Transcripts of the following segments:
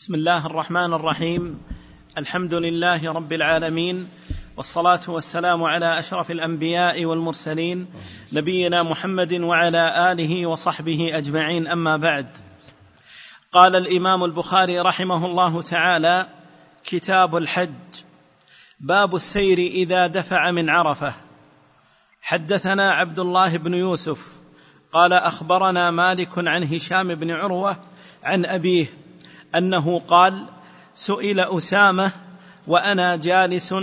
بسم الله الرحمن الرحيم. الحمد لله رب العالمين والصلاة والسلام على أشرف الأنبياء والمرسلين نبينا محمد وعلى آله وصحبه أجمعين. أما بعد قال الإمام البخاري رحمه الله تعالى كتاب الحج باب السير إذا دفع من عرفة. حدثنا عبد الله بن يوسف قال أخبرنا مالك عن هشام بن عروة عن أبيه أنه قال سئل أسامة وأنا جالس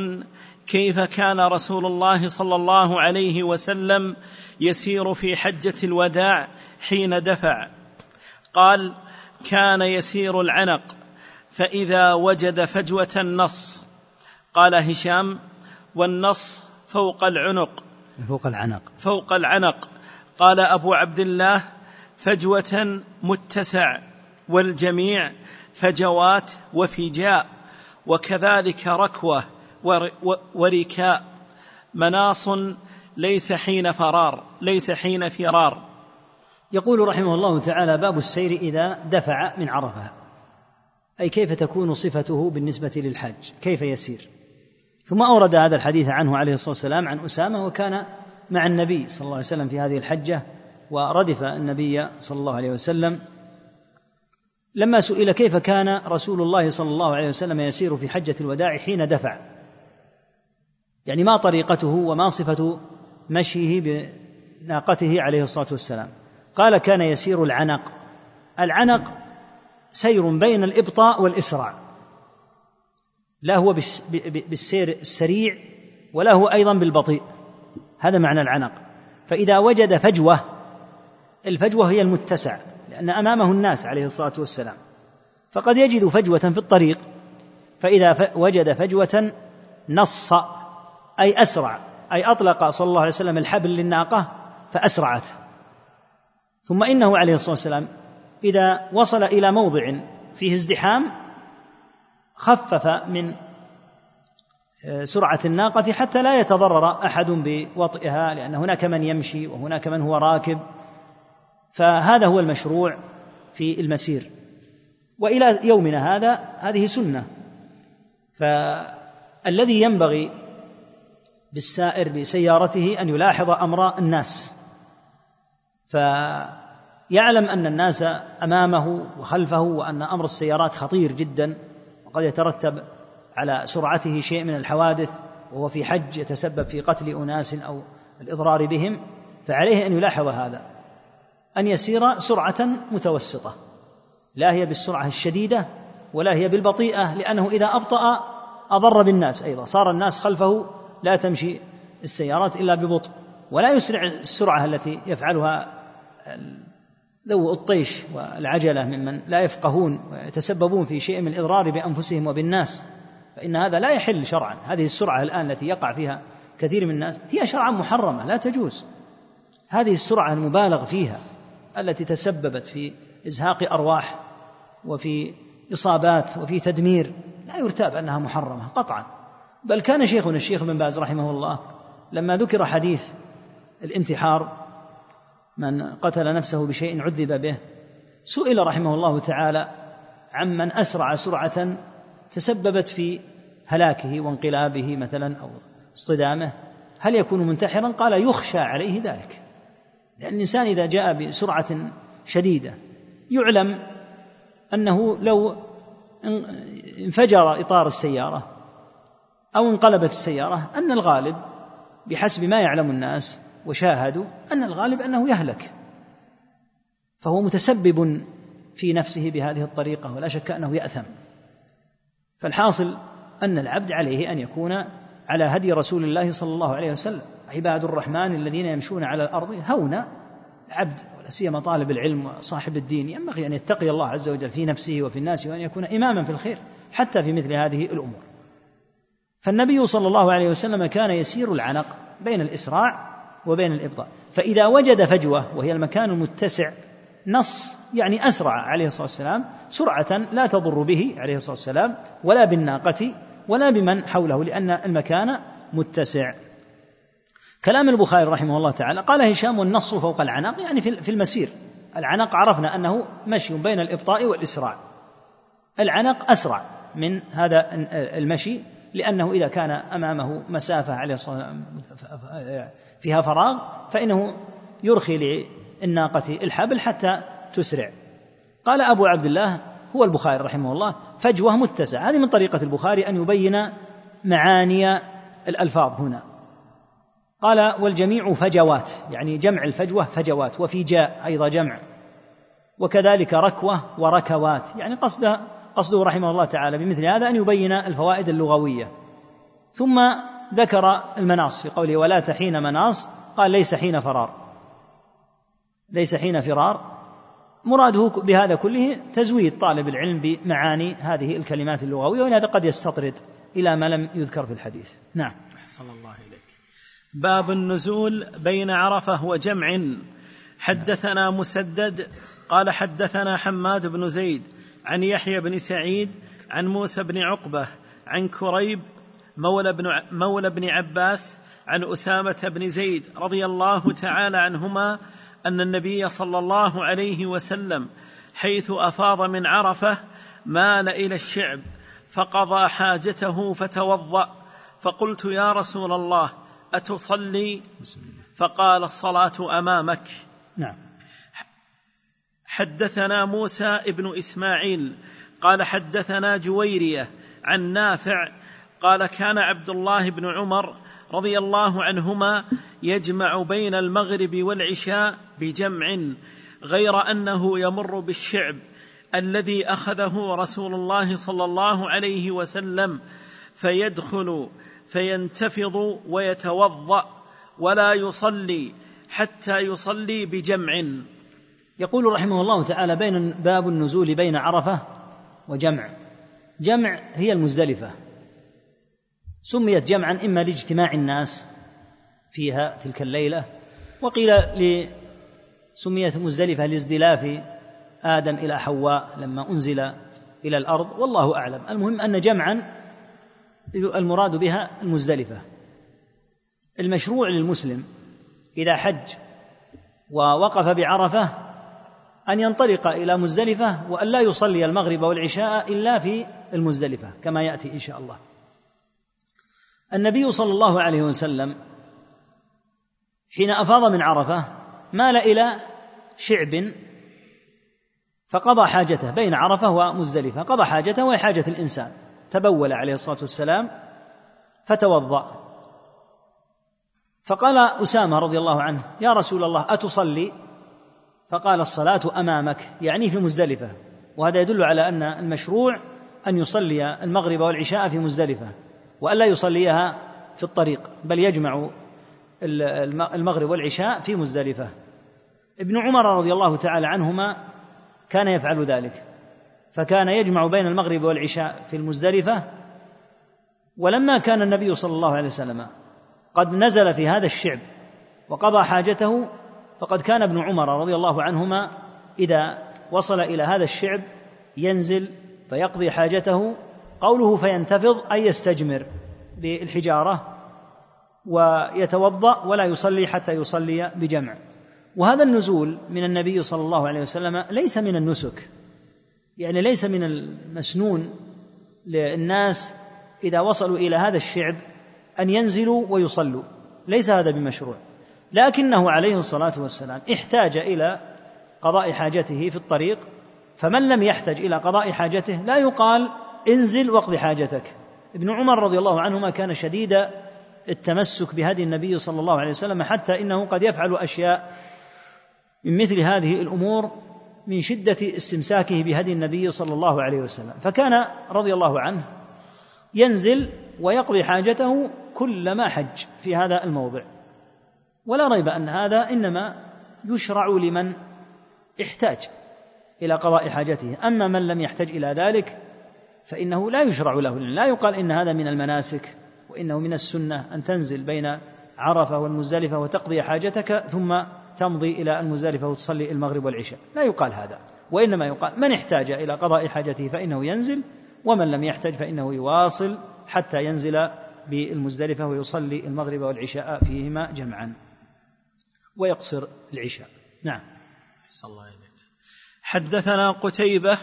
كيف كان رسول الله صلى الله عليه وسلم يسير في حجة الوداع حين دفع؟ قال كان يسير العنق فإذا وجد فجوة النص. قال هشام والنص فوق العنق. فوق العنق. فوق العنق. قال أبو عبد الله فجوة متسع والجميع فجوات وفجاء وكذلك ركوة وركاء. مناص ليس حين فرار ليس حين فرار. يقول رحمه الله تعالى باب السير إذا دفع من عرفة. أي كيف تكون صفته بالنسبة للحج كيف يسير؟ ثم أورد هذا الحديث عنه عليه الصلاة والسلام عن أسامة وكان مع النبي صلى الله عليه وسلم في هذه الحجة وردف النبي صلى الله عليه وسلم لما سئل كيف كان رسول الله صلى الله عليه وسلم يسير في حجة الوداع حين دفع. يعني ما طريقته وما صفة مشيه بناقته عليه الصلاة والسلام. قال كان يسير العنق. العنق سير بين الإبطاء والإسراع. لا هو بالسير السريع ولا هو أيضا بالبطيء. هذا معنى العنق. فإذا وجد فجوة الفجوة هي المتسع. لأن أمامه الناس عليه الصلاة والسلام. فقد يجد فجوة في الطريق فإذا وجد فجوة نص أي أسرع أي أطلق صلى الله عليه وسلم الحبل للناقة فأسرعت. ثم إنه عليه الصلاة والسلام إذا وصل إلى موضع فيه ازدحام خفف من آه، سرعة الناقة حتى لا يتضرر أحد بوطئها لأن هناك من يمشي وهناك من هو راكب. فهذا هو المشروع في المسير. وإلى يومنا هذا هذه سنة. فالذي ينبغي بالسائر بسيارته أن يلاحظ أمر الناس. فيعلم أن الناس أمامه وخلفه وأن أمر السيارات خطير جدا وقد يترتب على سرعته شيء من الحوادث وهو في حج يتسبب في قتل أناس أو الإضرار بهم. فعليه أن يلاحظ هذا. أن يسير سرعة متوسطة. لا هي بالسرعة الشديدة ولا هي بالبطيئة لأنه إذا أبطأ أضر بالناس أيضا. صار الناس خلفه لا تمشي السيارات إلا ببطء ولا يسرع السرعة التي يفعلها ذو الطيش والعجلة ممن لا يفقهون ويتسببون في شيء من الإضرار بأنفسهم وبالناس. فإن هذا لا يحل شرعا. هذه السرعة الآن التي يقع فيها كثير من الناس هي شرعا محرمة لا تجوز. هذه السرعة المبالغ فيها التي تسببت في إزهاق أرواح وفي إصابات وفي تدمير لا يرتاب أنها محرمة قطعا. بل كان شيخنا الشيخ بن باز رحمه الله لما ذكر حديث الانتحار من قتل نفسه بشيء عذب به سئل رحمه الله تعالى عمن أسرع سرعة تسببت في هلاكه وانقلابه مثلا أو اصطدامه هل يكون منتحرا؟ قال يخشى عليه ذلك. لأن الإنسان إذا جاء بسرعة شديدة يعلم أنه لو انفجر إطار السيارة أو انقلبت السيارة أن الغالب بحسب ما يعلم الناس وشاهدوا أن الغالب أنه يهلك. فهو متسبب في نفسه بهذه الطريقة ولا شك أنه يأثم. فالحاصل أن العبد عليه أن يكون على هدي رسول الله صلى الله عليه وسلم. عباد الرحمن الذين يمشون على الأرض هونا عبد ولا سيما طالب العلم وصاحب الدين ينبغي أن يتقي الله عز وجل في نفسه وفي الناس وأن يكون إماما في الخير حتى في مثل هذه الأمور. فالنبي صلى الله عليه وسلم كان يسير العنق بين الإسراع وبين الإبطاء. فإذا وجد فجوة وهي المكان المتسع نص يعني أسرع عليه الصلاة والسلام سرعة لا تضر به عليه الصلاة والسلام ولا بالناقة ولا بمن حوله لأن المكان متسع. كلام البخاري رحمه الله تعالى قال هشام والنص فوق العناق يعني في المسير. العناق عرفنا أنه مشي بين الإبطاء والإسراع. العنق أسرع من هذا المشي لأنه إذا كان أمامه مسافة عليه الصلاة فيها فراغ فإنه يرخي للناقة الحبل حتى تسرع. قال أبو عبد الله هو البخاري رحمه الله فجوة متسعة. هذه من طريقة البخاري أن يبين معاني الألفاظ هنا. قال والجميع فجوات يعني جمع الفجوة فجوات وفي جاء أيضا جمع وكذلك ركوة وركوات يعني قصد قصده رحمه الله تعالى بمثل هذا أن يبين الفوائد اللغوية. ثم ذكر المناص في قوله ولا تحين مناص قال ليس حين فرار. ليس حين فرار. مراده بهذا كله تزويد طالب العلم بمعاني هذه الكلمات اللغوية ولهذا قد يستطرد إلى ما لم يذكر في الحديث. نعم. أحسن الله إليك. باب النزول بين عرفة وجمع. حدثنا مسدد قال حدثنا حماد بن زيد عن يحيى بن سعيد عن موسى بن عقبة عن كريب مولى بن مولى بن عباس عن أسامة بن زيد رضي الله تعالى عنهما أن النبي صلى الله عليه وسلم حيث أفاض من عرفة مال إلى الشعب فقضى حاجته فتوضأ. فقلت يا رسول الله أتصلي؟ فقال الصلاة أمامك. نعم. حدثنا موسى ابن إسماعيل قال حدثنا جويرية عن نافع قال كان عبد الله بن عمر رضي الله عنهما يجمع بين المغرب والعشاء بجمع غير أنه يمر بالشعب الذي أخذه رسول الله صلى الله عليه وسلم فيدخل فينتفض ويتوضأ ولا يصلي حتى يصلي بجمع. يقول رحمه الله تعالى بين باب النزول بين عرفة وجمع. جمع هي المزدلفة. سميت جمعا إما لاجتماع الناس فيها تلك الليلة وقيل سميت مزدلفة لازدلاف آدم إلى حواء لما أنزل إلى الأرض والله أعلم. المهم أن جمعا المراد بها المزدلفة. المشروع للمسلم إذا حج ووقف بعرفة أن ينطلق إلى مزدلفة وأن لا يصلي المغرب والعشاء إلا في المزدلفة كما يأتي إن شاء الله. النبي صلى الله عليه وسلم حين أفاض من عرفة مال إلى شعب فقضى حاجته بين عرفة ومزدلفة قضى حاجته وهي حاجة الإنسان. تبول عليه الصلاة والسلام فتوضأ. فقال أسامة رضي الله عنه يا رسول الله أتصلي؟ فقال الصلاة أمامك. يعني في مزدلفة. وهذا يدل على أن المشروع أن يصلي المغرب والعشاء في مزدلفة وألا يصليها في الطريق بل يجمع المغرب والعشاء في مزدلفة. ابن عمر رضي الله تعالى عنهما كان يفعل ذلك. فكان يجمع بين المغرب والعشاء في المزدلفة ولما كان النبي صلى الله عليه وسلم قد نزل في هذا الشعب وقضى حاجته فقد كان ابن عمر رضي الله عنهما إذا وصل إلى هذا الشعب ينزل فيقضي حاجته قوله فينتفض أي يستجمر بالحجارة ويتوضأ ولا يصلي حتى يصلي بجمع. وهذا النزول من النبي صلى الله عليه وسلم ليس من النسك. يعني ليس من المسنون للناس إذا وصلوا إلى هذا الشعب أن ينزلوا ويصلوا. ليس هذا بمشروع. لكنه عليه الصلاة والسلام احتاج إلى قضاء حاجته في الطريق فمن لم يحتج إلى قضاء حاجته لا يقال انزل واقض حاجتك. ابن عمر رضي الله عنهما كان شديد التمسك بهدي النبي صلى الله عليه وسلم حتى إنه قد يفعل أشياء من مثل هذه الأمور من شدة استمساكه بهدي النبي صلى الله عليه وسلم. فكان رضي الله عنه ينزل ويقضي حاجته كلما حج في هذا الموضع. ولا ريب أن هذا إنما يشرع لمن احتاج إلى قضاء حاجته. أما من لم يحتج إلى ذلك فإنه لا يشرع له. لا يقال إن هذا من المناسك وإنه من السنة أن تنزل بين عرفة والمزدلفة وتقضي حاجتك ثم تمضي إلى المزدلفه وتصلي المغرب والعشاء. لا يقال هذا وإنما يقال من احتاج إلى قضاء حاجته فإنه ينزل ومن لم يحتج فإنه يواصل حتى ينزل بالمزدلفة ويصلي المغرب والعشاء فيهما جمعا. ويقصر العشاء. نعم. الله إليك. حدثنا قتيبة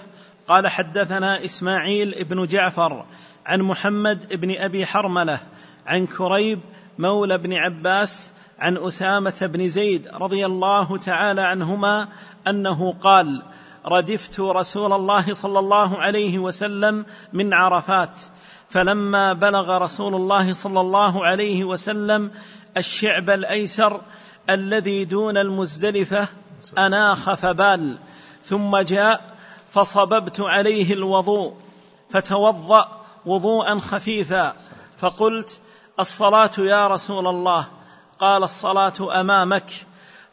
قال حدثنا إسماعيل بن جعفر عن محمد بن أبي حرملة عن كريب مولى بن عباس عن أسامة بن زيد رضي الله تعالى عنهما أنه قال ردفت رسول الله صلى الله عليه وسلم من عرفات فلما بلغ رسول الله صلى الله عليه وسلم الشعب الأيسر الذي دون المزدلفة أناخ فبال ثم جاء فصببت عليه الوضوء فتوضأ وضوءا خفيفا فقلت الصلاة يا رسول الله قال الصلاة أمامك.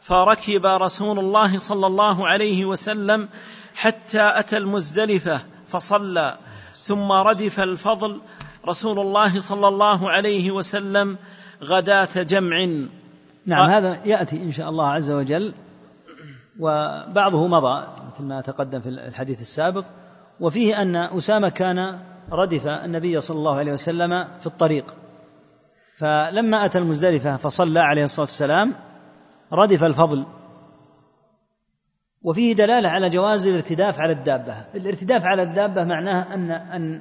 فركب رسول الله صلى الله عليه وسلم حتى أتى المزدلفة فصلى. ثم ردف الفضل. رسول الله صلى الله عليه وسلم غداة جمع. نعم هذا يأتي إن شاء الله عز وجل وبعضه مضى مثل ما تقدم في الحديث السابق. وفيه أن أسامة كان ردف النبي صلى الله عليه وسلم في الطريق. فلما أتى المزدلفة فصلى عليه الصلاة والسلام ردف الفضل. وفيه دلالة على جواز الارتداف على الدابة. الارتداف على الدابة معناه ان أن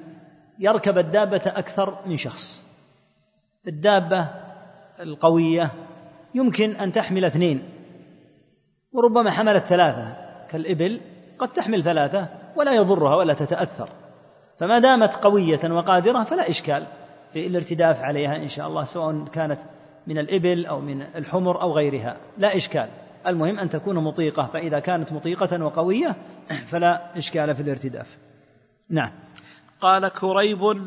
يركب الدابة أكثر من شخص. الدابة القوية يمكن أن تحمل اثنين وربما حملت ثلاثة كالإبل قد تحمل ثلاثة ولا يضرها ولا تتأثر. فما دامت قوية وقادرة فلا إشكال. في الارتداف عليها إن شاء الله سواء كانت من الإبل أو من الحمر أو غيرها. لا إشكال. المهم أن تكون مطيقة فإذا كانت مطيقة وقوية فلا إشكال في الارتداف. نعم. قال كريب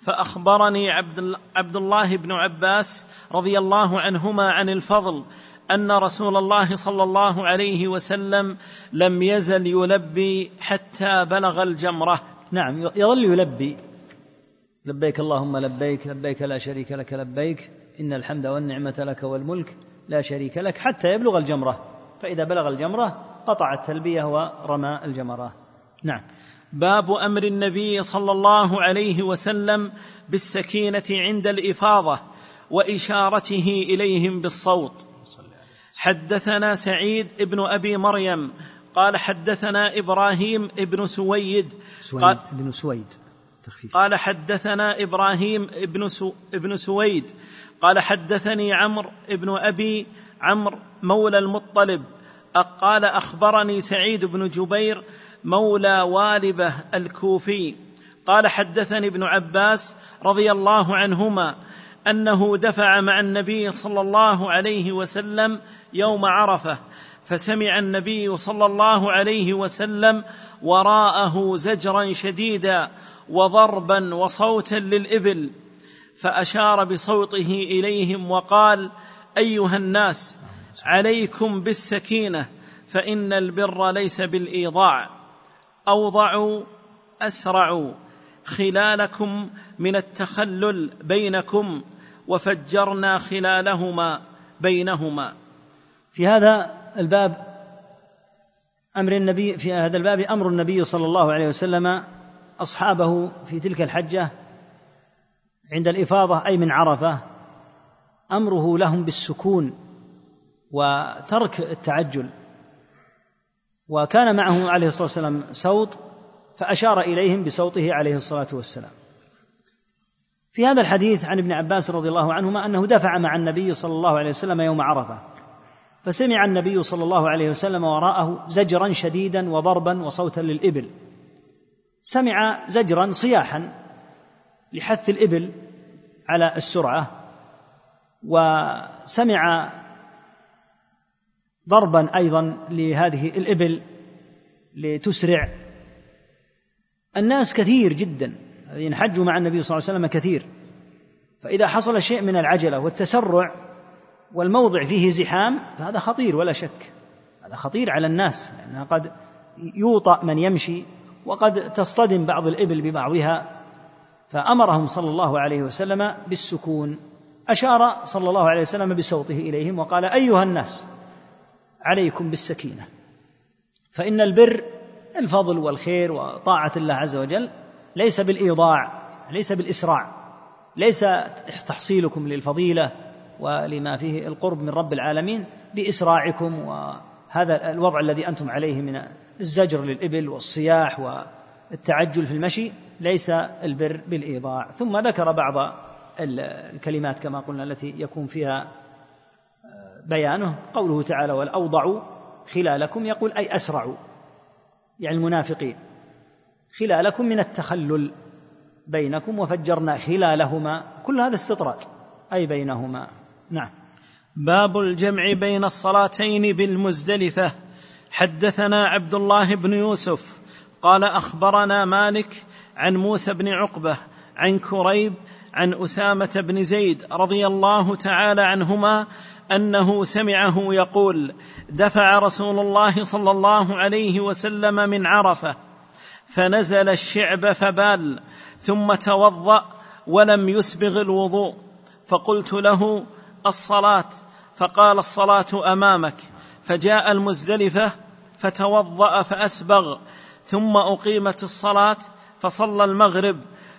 فأخبرني عبد, عبد الله بن عباس رضي الله عنهما عن الفضل أن رسول الله صلى الله عليه وسلم لم يزل يلبي حتى بلغ الجمرة. نعم يظل يلبي. لبيك اللهم لبيك لبيك لا شريك لك لبيك. إن الحمد والنعمة لك والملك لا شريك لك. حتى يبلغ الجمرة. فإذا بلغ الجمرة قطع التلبية ورمى الجمرة. نعم. باب أمر النبي صلى الله عليه وسلم بالسكينة عند الإفاضة وإشارته إليهم بالصوت. حدثنا سعيد ابن أبي مريم قال حدثنا إبراهيم ابن سويد قال ابن سويد. تخفيف قال حدثنا إبراهيم ابن سو ابن سويد قال حدثني عمرو بن أبي عمرو مولى المطلب قال أخبرني سعيد بن جبير مولى والبة الكوفي قال حدثني ابن عباس رضي الله عنهما أنه دفع مع النبي صلى الله عليه وسلم يوم عرفة فسمع النبي صلى الله عليه وسلم وراءه زجرا شديدا وضربا وصوتا للإبل فأشار بصوته إليهم وقال أيها الناس عليكم بالسكينة فإن البر ليس بالإيضاع أوضعوا أسرعوا خلالكم من التخلل بينكم وفجرنا خلالهما بينهما. في هذا الباب أمر النبي في هذا الباب أمر النبي صلى الله عليه وسلم أصحابه في تلك الحجة عند الإفاضة أي من عرفة أمره لهم بالسكون وترك التعجل. وكان معه عليه الصلاة والسلام صوت فأشار إليهم بصوته عليه الصلاة والسلام. في هذا الحديث عن ابن عباس رضي الله عنهما أنه دفع مع النبي صلى الله عليه وسلم يوم عرفة. فسمع النبي صلى الله عليه وسلم وراءه زجرا شديدا وضربا وصوتا للإبل. سمع زجرا صياحا لحث الإبل على السرعة وسمع ضربا أيضا لهذه الإبل لتسرع. الناس كثير جدا الذين حجوا مع النبي صلى الله عليه وسلم كثير. فإذا حصل شيء من العجلة والتسرع والموضع فيه زحام فهذا خطير ولا شك. هذا خطير على الناس لأنها قد يوطأ من يمشي وقد تصطدم بعض الإبل ببعضها فأمرهم صلى الله عليه وسلم بالسكون. أشار صلى الله عليه وسلم بصوته إليهم وقال أيها الناس عليكم بالسكينة فإن البر الفضل والخير وطاعة الله عز وجل ليس بالإيضاع ليس بالإسراع ليس تحصيلكم للفضيلة ولما فيه القرب من رب العالمين بإسراعكم وهذا الوضع الذي أنتم عليه من الزجر للإبل والصياح والتعجل في المشي ليس البر بالإيضاع. ثم ذكر بعض الكلمات كما قلنا التي يكون فيها بيانه. قوله تعالى والأوضع خلالكم يقول أي أسرع يعني المنافقين. خلالكم من التخلل بينكم وفجرنا خلالهما كل هذا استطراد. أي بينهما؟ نعم. باب الجمع بين الصلاتين بالمزدلفة. حدثنا عبد الله بن يوسف قال أخبرنا مالك عن موسى بن عقبة عن كريب عن أسامة بن زيد رضي الله تعالى عنهما أنه سمعه يقول دفع رسول الله صلى الله عليه وسلم من عرفة فنزل الشعب فبال ثم توضأ ولم يسبغ الوضوء فقلت له الصلاة فقال الصلاة أمامك. فجاء المزدلفة فتوضأ فأسبغ ثم أقيمت الصلاة فصلى المغرب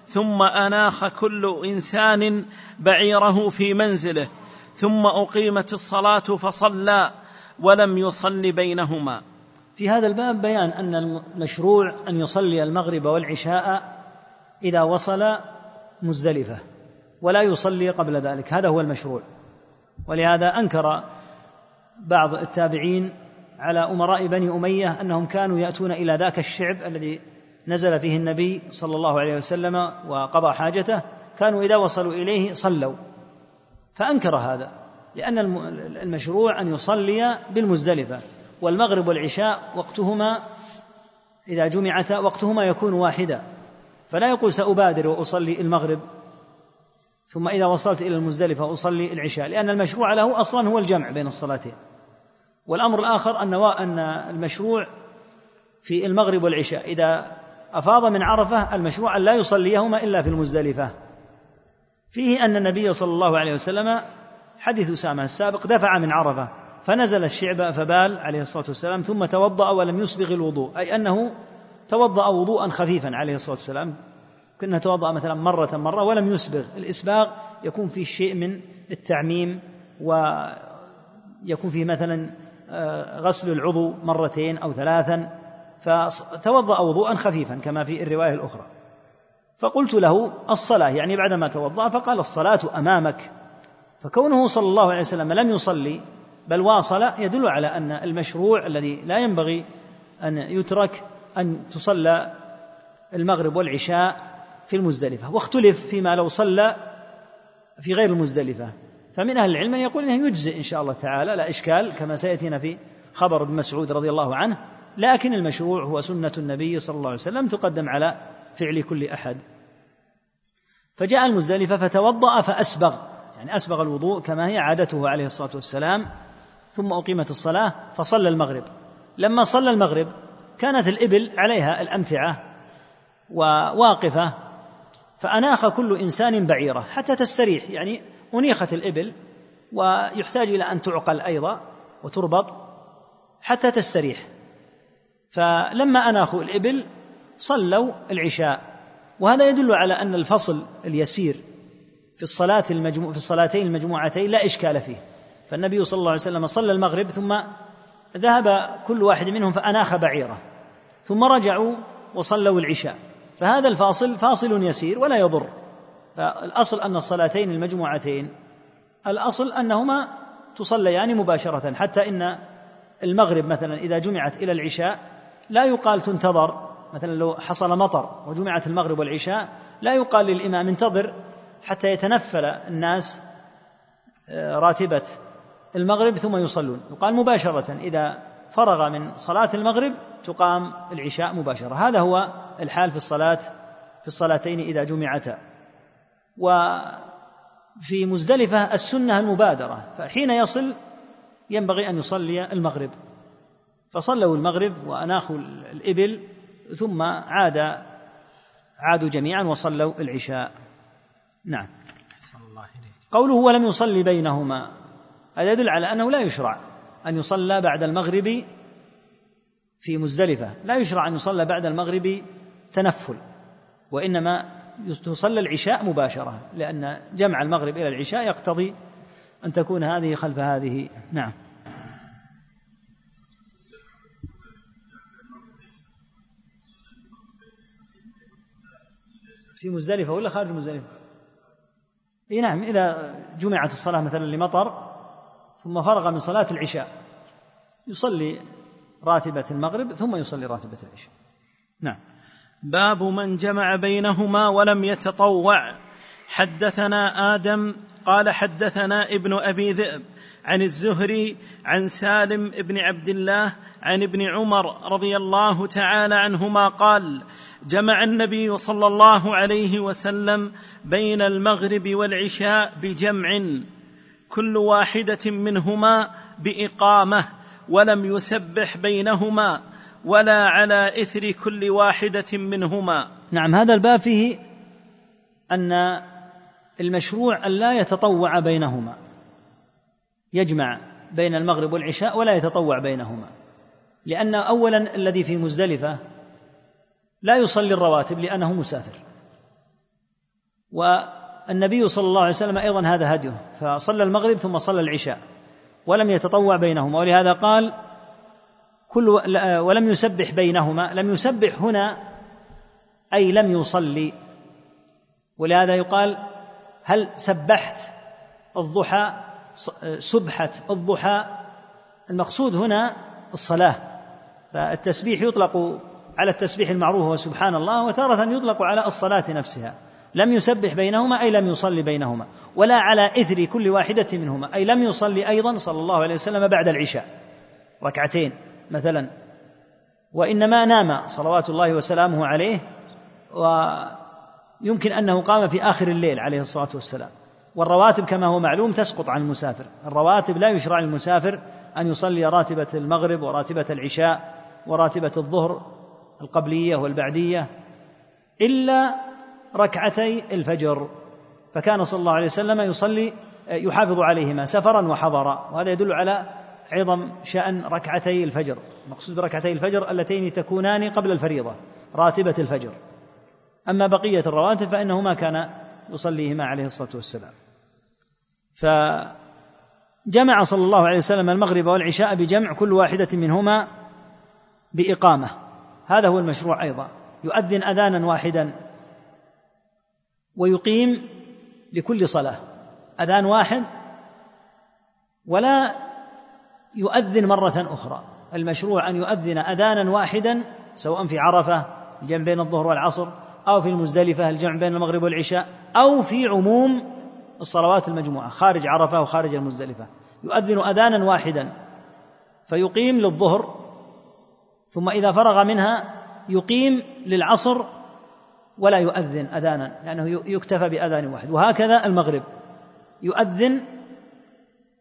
ثم أناخ كل إنسان بعيره في منزله ثم أقيمت الصلاة فصلى ولم يصل بينهما. في هذا الباب بيان أن المشروع أن يصلي المغرب والعشاء إذا وصل مزدلفة ولا يصلي قبل ذلك هذا هو المشروع. ولهذا أنكر بعض التابعين على أمراء بني أمية أنهم كانوا يأتون إلى ذاك الشعب الذي نزل فيه النبي صلى الله عليه وسلم وقضى حاجته. كانوا إذا وصلوا إليه صلوا. فأنكر هذا لأن المشروع أن يصلي بالمزدلفة والمغرب والعشاء وقتهما إذا جمعتا وقتهما يكون واحدا. فلا يقول سأبادر وأصلي المغرب ثم إذا وصلت إلى المزدلفة أصلي العشاء لأن المشروع له أصلا هو الجمع بين الصلاتين. والأمر الآخر أن أن المشروع في المغرب والعشاء. إذا أفاض من عرفة المشروع أن لا يصليهما إلا في المزدلفة. فيه أن النبي صلى الله عليه وسلم حديث أسامة السابق دفع من عرفة فنزل الشعب فبال عليه الصلاة والسلام ثم توضأ ولم يسبغ الوضوء. أي أنه توضأ وضوءا خفيفا عليه الصلاة والسلام. كنا توضأ مثلا مرة مرة ولم يسبغ. الإسباغ يكون فيه شيء من التعميم ويكون فيه مثلا غسل العضو مرتين أو ثلاثا فتوضأ وضوءا خفيفا كما في الرواية الأخرى. فقلت له الصلاة يعني بعدما توضأ فقال الصلاة أمامك. فكونه صلى الله عليه وسلم لم يصلي بل واصل يدل على أن المشروع الذي لا ينبغي أن يترك أن تصلى المغرب والعشاء في المزدلفة. واختلف فيما لو صلى في غير المزدلفة. فمن أهل العلم من يقول أنه يجزئ إن شاء الله تعالى لا إشكال كما سيأتينا في خبر ابن مسعود رضي الله عنه. لكن المشروع هو سنة النبي صلى الله عليه وسلم تقدم على فعل كل أحد. فجاء المزدلفة فتوضأ فأسبغ يعني أسبغ الوضوء كما هي عادته عليه الصلاة والسلام. ثم أقيمت الصلاة فصلى المغرب. لما صلى المغرب كانت الإبل عليها الأمتعة وواقفة فأناخ كل إنسان بعيرة حتى تستريح يعني أنيخت الإبل ويحتاج إلى أن تعقل أيضا وتربط حتى تستريح. فلما أناخوا الإبل صلوا العشاء. وهذا يدل على أن الفصل اليسير في الصلاة المجموع في الصلاتين المجموعتين لا إشكال فيه. فالنبي صلى الله عليه وسلم صلى المغرب ثم ذهب كل واحد منهم فأناخ بعيره. ثم رجعوا وصلوا العشاء. فهذا الفاصل فاصل يسير ولا يضر. فالأصل أن الصلاتين المجموعتين الأصل أنهما تصليان مباشرة حتى إن المغرب مثلا إذا جمعت إلى العشاء لا يقال تنتظر مثلا لو حصل مطر وجمعت المغرب والعشاء لا يقال للإمام انتظر حتى يتنفل الناس آه، راتبة المغرب ثم يصلون. يقال مباشرة إذا فرغ من صلاة المغرب تقام العشاء مباشرة. هذا هو الحال في الصلاة في الصلاتين إذا جمعتا. وفي مزدلفة السنة المبادرة فحين يصل ينبغي أن يصلي المغرب. فصلوا المغرب وأناخوا الإبل ثم عاد عادوا جميعا وصلوا العشاء. نعم. الله قوله ولم يصلي بينهما هذا يدل على أنه لا يشرع أن يصلى بعد المغرب في مزدلفة. لا يشرع أن يصلى بعد المغرب تنفل وإنما تصلى العشاء مباشرة لأن جمع المغرب إلى العشاء يقتضي أن تكون هذه خلف هذه. نعم. في مزدلفة ولا خارج مزدلفة؟ إيه نعم إذا جمعت الصلاة مثلا لمطر ثم فرغ من صلاة العشاء يصلي راتبة المغرب ثم يصلي راتبة العشاء. نعم. باب من جمع بينهما ولم يتطوع. حدثنا آدم قال حدثنا ابن أبي ذئب عن الزهري عن سالم بن عبد الله عن ابن عمر رضي الله تعالى عنهما قال جمع النبي صلى الله عليه وسلم بين المغرب والعشاء بجمع كل واحدة منهما بإقامة ولم يسبح بينهما. ولا على إثر كل واحدة منهما. نعم هذا الباب فيه أن المشروع أن لا يتطوع بينهما. يجمع بين المغرب والعشاء ولا يتطوع بينهما. لأن اولا الذي في مزدلفة لا يصلي الرواتب لأنه مسافر. والنبي صلى الله عليه وسلم أيضا هذا هديه فصلى المغرب ثم صلى العشاء ولم يتطوع بينهما. ولهذا قال كل ولم يسبح بينهما لم يسبح هنا أي لم يصلي. ولهذا يقال هل سبحت الضحى سبحة الضحى؟ المقصود هنا الصلاة. فالتسبيح يطلق على التسبيح المعروف هو سبحان الله وتارة يطلق على الصلاة نفسها. لم يسبح بينهما أي لم يصلي بينهما. ولا على إثر كل واحدة منهما أي لم يصلي أيضا صلى الله عليه وسلم بعد العشاء. ركعتين. مثلا. وإنما نام صلوات الله وسلامه عليه ويمكن أنه قام في آخر الليل عليه الصلاة والسلام. والرواتب كما هو معلوم تسقط عن المسافر. الرواتب لا يشرع للمسافر أن يصلي راتبة المغرب وراتبة العشاء وراتبة الظهر القبلية والبعدية إلا ركعتي الفجر. فكان صلى الله عليه وسلم يصلي يحافظ عليهما سفرا وحضرا وهذا يدل على عظم شأن ركعتي الفجر. المقصود بركعتي الفجر اللتين تكونان قبل الفريضة راتبة الفجر. أما بقية الرواتب فإنه ما كان يصليهما عليه الصلاة والسلام. فجمع صلى الله عليه وسلم المغرب والعشاء بجمع كل واحدة منهما بإقامة. هذا هو المشروع أيضا. يؤذن أذانا واحدا ويقيم لكل صلاة. أذان واحد ولا يؤذن مرة أخرى. المشروع أن يؤذن أذانا واحدا سواء في عرفة الجمع بين الظهر والعصر أو في المزدلفة الجمع بين المغرب والعشاء أو في عموم الصلوات المجموعة خارج عرفة وخارج المزدلفة. يؤذن أذانا واحدا فيقيم للظهر ثم إذا فرغ منها يقيم للعصر ولا يؤذن أذانا لأنه يكتفى بأذان واحد. وهكذا المغرب. يؤذن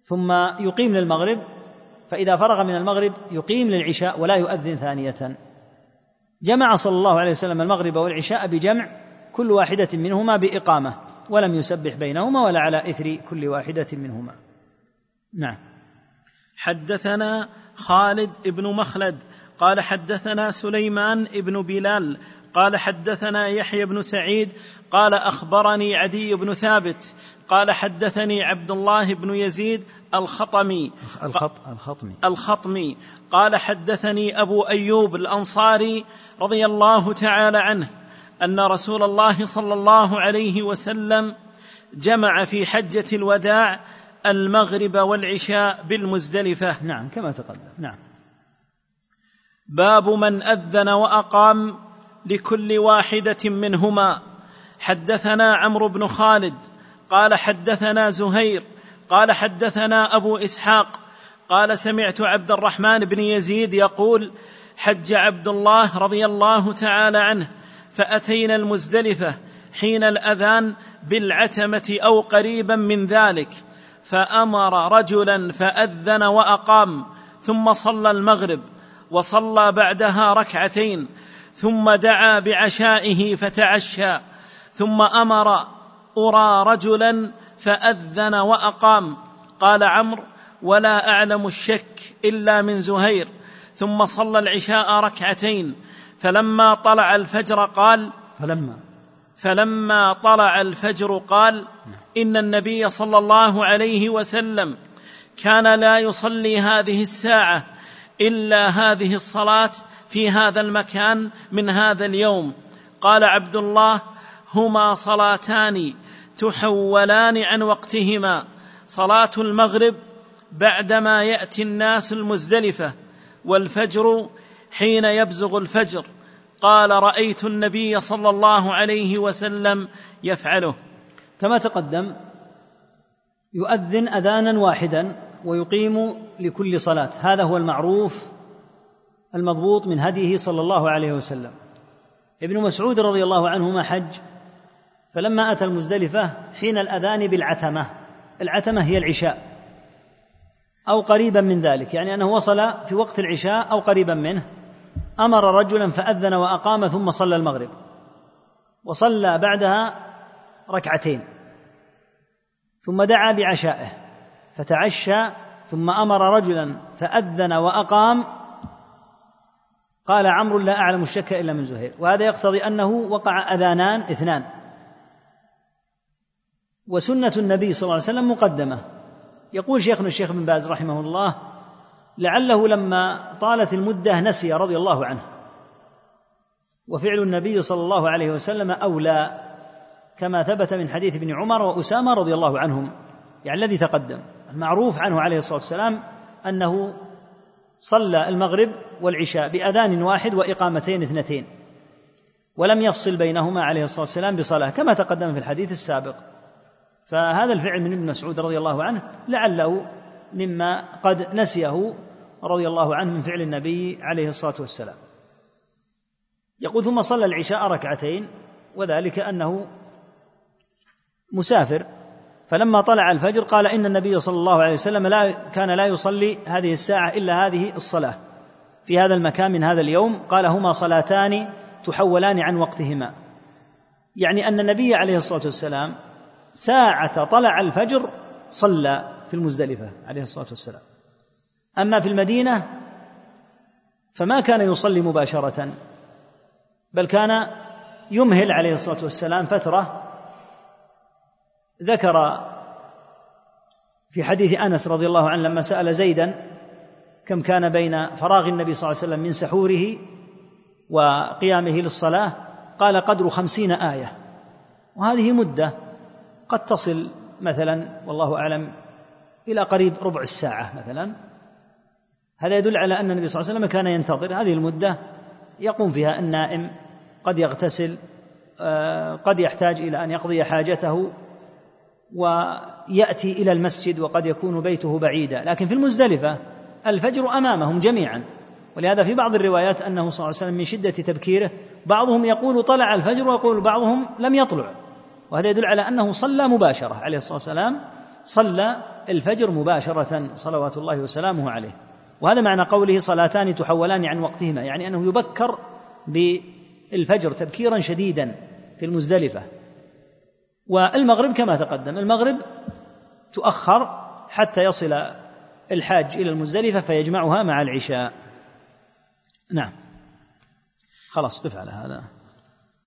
ثم يقيم للمغرب فإذا فرغ من المغرب يقيم للعشاء ولا يؤذن ثانية. جمع صلى الله عليه وسلم المغرب والعشاء بجمع كل واحدة منهما بإقامة ولم يسبح بينهما ولا على إثر كل واحدة منهما. نعم. حدثنا خالد بن مخلد قال حدثنا سليمان بن بلال قال حدثنا يحيى بن سعيد قال أخبرني عدي بن ثابت قال حدثني عبد الله بن يزيد الخطمي. الخط الخطمي. الخطمي. قال حدثني أبو أيوب الأنصاري رضي الله تعالى عنه أن رسول الله صلى الله عليه وسلم جمع في حجة الوداع المغرب والعشاء بالمزدلفة. نعم كما تقدم. نعم. باب من أذن وأقام لكل واحدة منهما. حدثنا عمرو بن خالد. قال حدثنا زهير. قال حدثنا أبو إسحاق قال سمعت عبد الرحمن بن يزيد يقول حج عبد الله رضي الله تعالى عنه فأتينا المزدلفة حين الأذان بالعتمة أو قريبا من ذلك فأمر رجلا فأذن وأقام ثم صلى المغرب وصلى بعدها ركعتين ثم دعا بعشائه فتعشى ثم أمر أرى رجلا فأذن وأقام. قال عمرو ولا أعلم الشك إلا من زهير. ثم صلى العشاء ركعتين. فلما طلع الفجر قال فلما. فلما طلع الفجر قال إن النبي صلى الله عليه وسلم كان لا يصلي هذه الساعة إلا هذه الصلاة في هذا المكان من هذا اليوم. قال عبد الله هما صلاتان تحولان عن وقتهما صلاة المغرب بعدما يأتي الناس المزدلفة والفجر حين يبزغ الفجر. قال رأيت النبي صلى الله عليه وسلم يفعله. كما تقدم يؤذن أذانا واحدا ويقيم لكل صلاة. هذا هو المعروف المضبوط من هديه صلى الله عليه وسلم. ابن مسعود رضي الله عنهما حج فلما أتى المزدلفة حين الأذان بالعتمة. العتمة هي العشاء. أو قريبا من ذلك يعني أنه وصل في وقت العشاء أو قريبا منه. أمر رجلا فأذن وأقام ثم صلى المغرب. وصلى بعدها ركعتين. ثم دعا بعشائه. فتعشى ثم أمر رجلا فأذن وأقام. قال عمرو لا أعلم الشك إلا من زهير. وهذا يقتضي أنه وقع أذانان اثنان. وسنة النبي صلى الله عليه وسلم مقدمة. يقول شيخنا الشيخ بن باز رحمه الله لعله لما طالت المدة نسي رضي الله عنه. وفعل النبي صلى الله عليه وسلم أولى كما ثبت من حديث ابن عمر وأسامة رضي الله عنهم يعني الذي تقدم. المعروف عنه عليه الصلاة والسلام أنه صلى المغرب والعشاء بأذان واحد وإقامتين اثنتين ولم يفصل بينهما عليه الصلاة والسلام بصلاة كما تقدم في الحديث السابق. فهذا الفعل من ابن مسعود رضي الله عنه لعله مما قد نسيه رضي الله عنه من فعل النبي عليه الصلاة والسلام. يقول ثم صلى العشاء ركعتين وذلك أنه مسافر. فلما طلع الفجر قال إن النبي صلى الله عليه وسلم لا كان لا يصلي هذه الساعة إلا هذه الصلاة. في هذا المكان من هذا اليوم قال هما صلاتان تحولان عن وقتهما. يعني أن النبي عليه الصلاة والسلام ساعة طلع الفجر صلى في المزدلفة عليه الصلاة والسلام. أما في المدينة فما كان يصلي مباشرة بل كان يمهل عليه الصلاة والسلام فترة ذكر في حديث أنس رضي الله عنه لما سأل زيدا كم كان بين فراغ النبي صلى الله عليه وسلم من سحوره وقيامه للصلاة قال قدر خمسين آية. وهذه مدة. قد تصل مثلا والله أعلم إلى قريب ربع الساعة مثلا. هذا يدل على أن النبي صلى الله عليه وسلم كان ينتظر. هذه المدة يقوم فيها النائم قد يغتسل آه، قد يحتاج إلى أن يقضي حاجته ويأتي إلى المسجد وقد يكون بيته بعيدا. لكن في المزدلفة الفجر أمامهم جميعا. ولهذا في بعض الروايات أنه صلى الله عليه وسلم من شدة تبكيره بعضهم يقول طلع الفجر ويقول بعضهم لم يطلع. وهذا يدل على أنه صلى مباشرة عليه الصلاة والسلام صلى الفجر مباشرة صلوات الله وسلامه عليه. وهذا معنى قوله صلاتان تحولان عن وقتهما يعني أنه يبكر بالفجر تبكيرا شديدا في المزدلفة. والمغرب كما تقدم المغرب تؤخر حتى يصل الحاج إلى المزدلفة فيجمعها مع العشاء. نعم. خلاص قف على هذا.